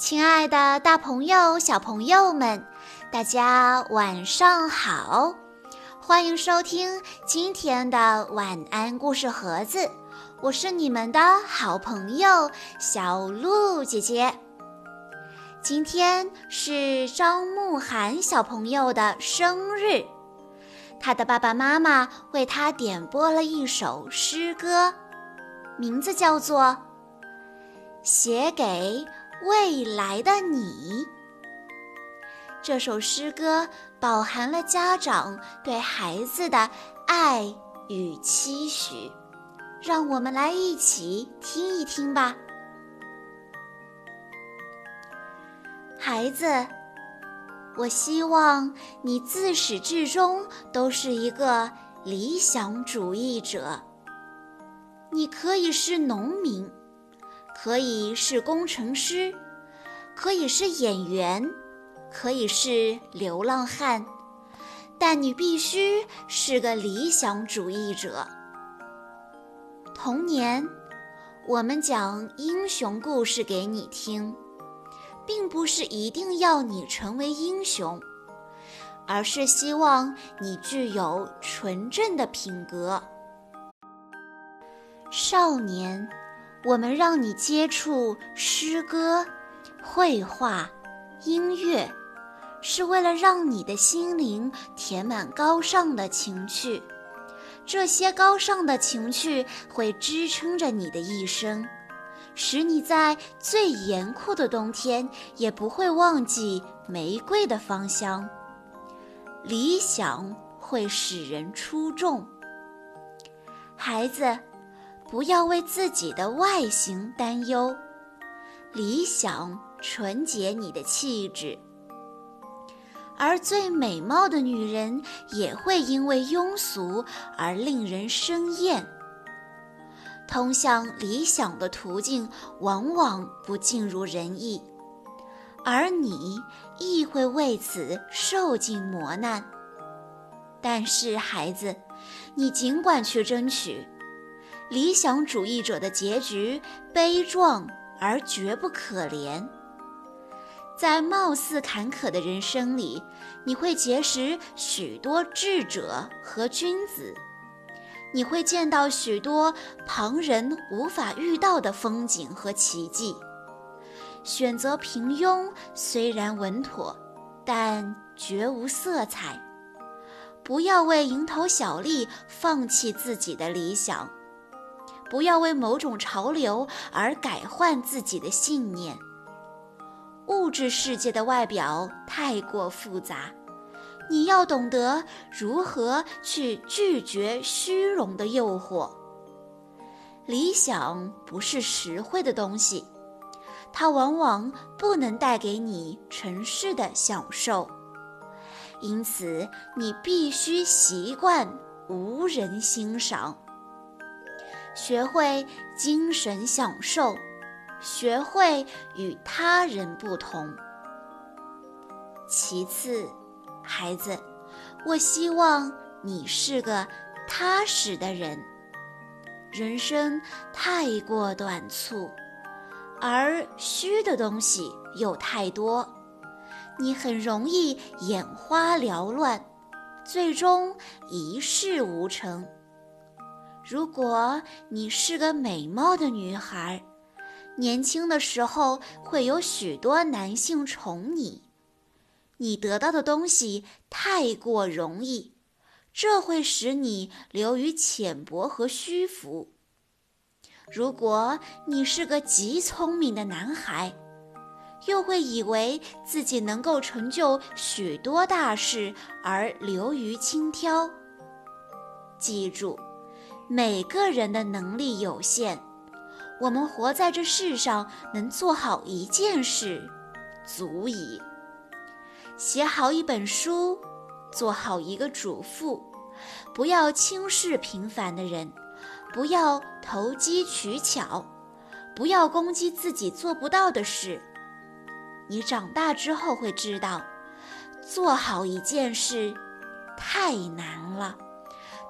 亲爱的，大朋友、小朋友们，大家晚上好！欢迎收听今天的晚安故事盒子，我是你们的好朋友小鹿姐姐。今天是张慕涵小朋友的生日，他的爸爸妈妈为他点播了一首诗歌，名字叫做《写给未来的你》。这首诗歌饱含了家长对孩子的爱与期许，让我们来一起听一听吧。孩子，我希望你自始至终都是一个理想主义者。你可以是农民，可以是工程师，可以是演员，可以是流浪汉，但你必须是个理想主义者。童年，我们讲英雄故事给你听。并不是一定要你成为英雄，而是希望你具有纯正的品格。少年，我们让你接触诗歌、绘画、音乐，是为了让你的心灵填满高尚的情趣。这些高尚的情趣会支撑着你的一生。使你在最严酷的冬天也不会忘记玫瑰的芳香。理想会使人出众。孩子，不要为自己的外形担忧，理想纯洁你的气质。而最美貌的女人也会因为庸俗而令人生厌。通向理想的途径往往不尽如人意，而你亦会为此受尽磨难。但是，孩子，你尽管去争取。理想主义者的结局悲壮而绝不可怜。在貌似坎坷的人生里，你会结识许多智者和君子。你会见到许多旁人无法遇到的风景和奇迹。选择平庸虽然稳妥，但绝无色彩。不要为蝇头小利放弃自己的理想，不要为某种潮流而改换自己的信念。物质世界的外表太过复杂。你要懂得如何去拒绝虚荣的诱惑。理想不是实惠的东西，它往往不能带给你尘世的享受，因此你必须习惯无人欣赏，学会精神享受，学会与他人不同。其次。孩子，我希望你是个踏实的人。人生太过短促，而虚的东西又太多，你很容易眼花缭乱，最终一事无成。如果你是个美貌的女孩，年轻的时候会有许多男性宠你。你得到的东西太过容易，这会使你流于浅薄和虚浮。如果你是个极聪明的男孩，又会以为自己能够成就许多大事而流于轻佻。记住，每个人的能力有限，我们活在这世上能做好一件事，足矣。写好一本书，做好一个主妇，不要轻视平凡的人，不要投机取巧，不要攻击自己做不到的事。你长大之后会知道，做好一件事太难了，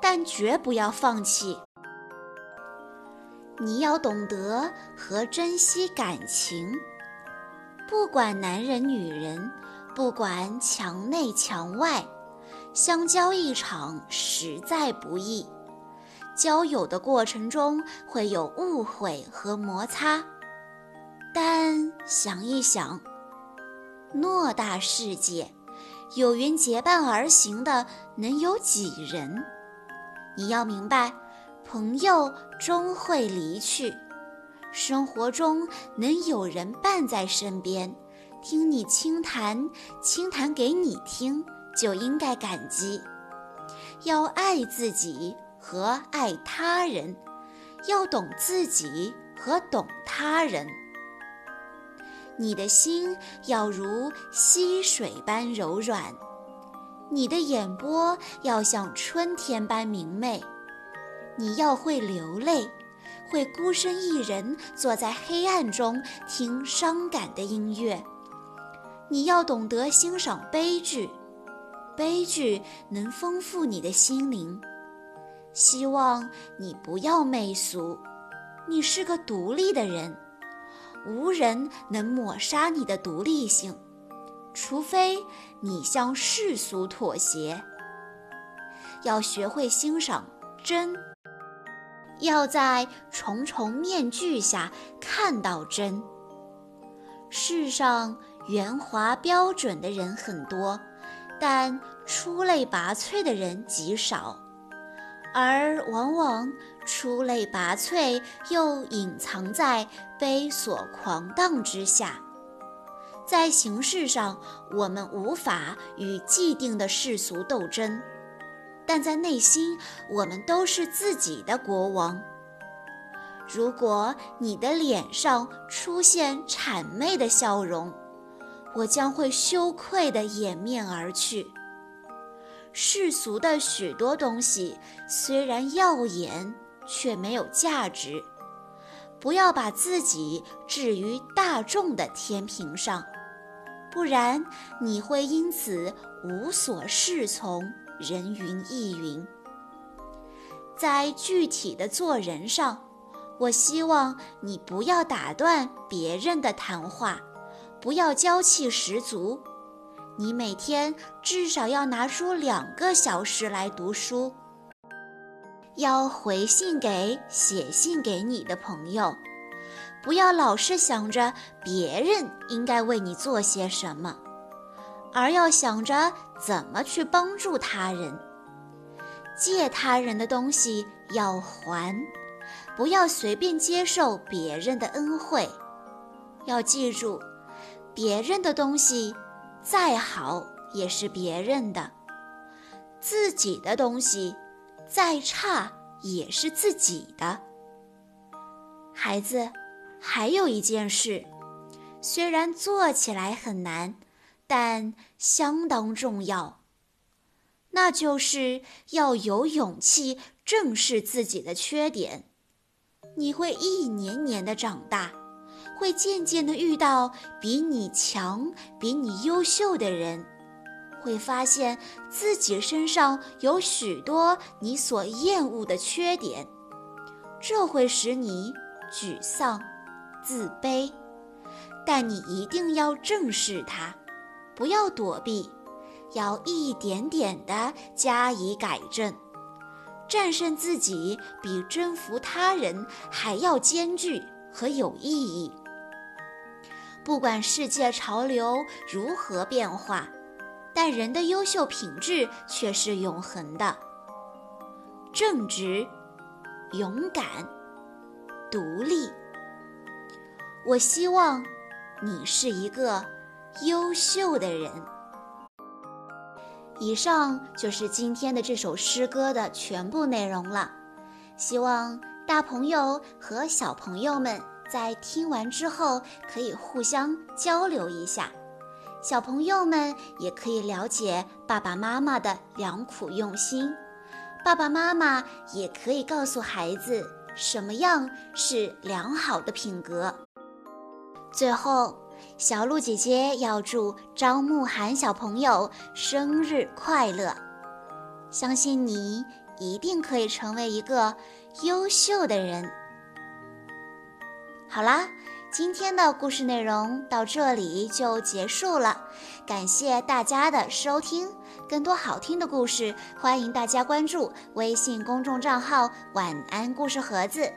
但绝不要放弃。你要懂得和珍惜感情。不管男人女人，不管墙内墙外，相交一场实在不易。交友的过程中会有误会和摩擦，但想一想，偌大世界，有缘结伴而行的能有几人？你要明白，朋友终会离去，生活中能有人伴在身边，听你倾谈，倾谈给你听，就应该感激，要爱自己。和爱他人，要懂自己和懂他人。你的心要如溪水般柔软，你的眼波要像春天般明媚。你要会流泪，会孤身一人坐在黑暗中听伤感的音乐。你要懂得欣赏悲剧，悲剧能丰富你的心灵。希望你不要媚俗，你是个独立的人，无人能抹杀你的独立性，除非你向世俗妥协。要学会欣赏真，要在重重面具下看到真。世上圆滑标准的人很多，但出类拔萃的人极少。而往往出类拔萃，又隐藏在悲所狂荡之下。在形式上，我们无法与既定的世俗斗争，但在内心，我们都是自己的国王。如果你的脸上出现谄媚的笑容，我将会羞愧地掩面而去。世俗的许多东西虽然耀眼，却没有价值。不要把自己置于大众的天平上，不然你会因此无所适从，人云亦云。在具体的做人上，我希望你不要打断别人的谈话，不要娇气十足。你每天至少要拿出两个小时来读书，要回信给写信给你的朋友，不要老是想着别人应该为你做些什么，而要想着怎么去帮助他人。借他人的东西要还，不要随便接受别人的恩惠。要记住，别人的东西。再好也是别人的，自己的东西再差也是自己的。孩子，还有一件事，虽然做起来很难，但相当重要，那就是要有勇气正视自己的缺点。你会一年年的长大。会渐渐的遇到比你强、比你优秀的人，会发现自己身上有许多你所厌恶的缺点，这会使你沮丧、自卑。但你一定要正视它，不要躲避，要一点点地加以改正。战胜自己比征服他人还要艰巨和有意义。不管世界潮流如何变化，但人的优秀品质却是永恒的：正直、勇敢、独立。我希望你是一个优秀的人。以上就是今天的这首诗歌的全部内容了。希望大朋友和小朋友们。在听完之后，可以互相交流一下，小朋友们也可以了解爸爸妈妈的良苦用心，爸爸妈妈也可以告诉孩子什么样是良好的品格。最后，小鹿姐姐要祝张慕涵小朋友生日快乐，相信你一定可以成为一个优秀的人。好啦，今天的故事内容到这里就结束了，感谢大家的收听。更多好听的故事，欢迎大家关注微信公众账号“晚安故事盒子”，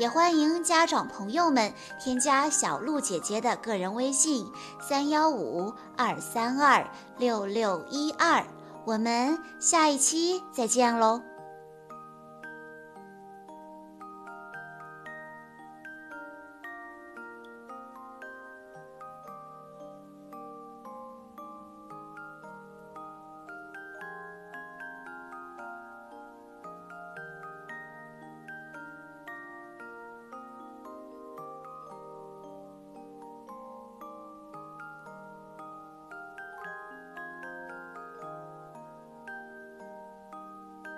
也欢迎家长朋友们添加小鹿姐姐的个人微信：三幺五二三二六六一二。我们下一期再见喽！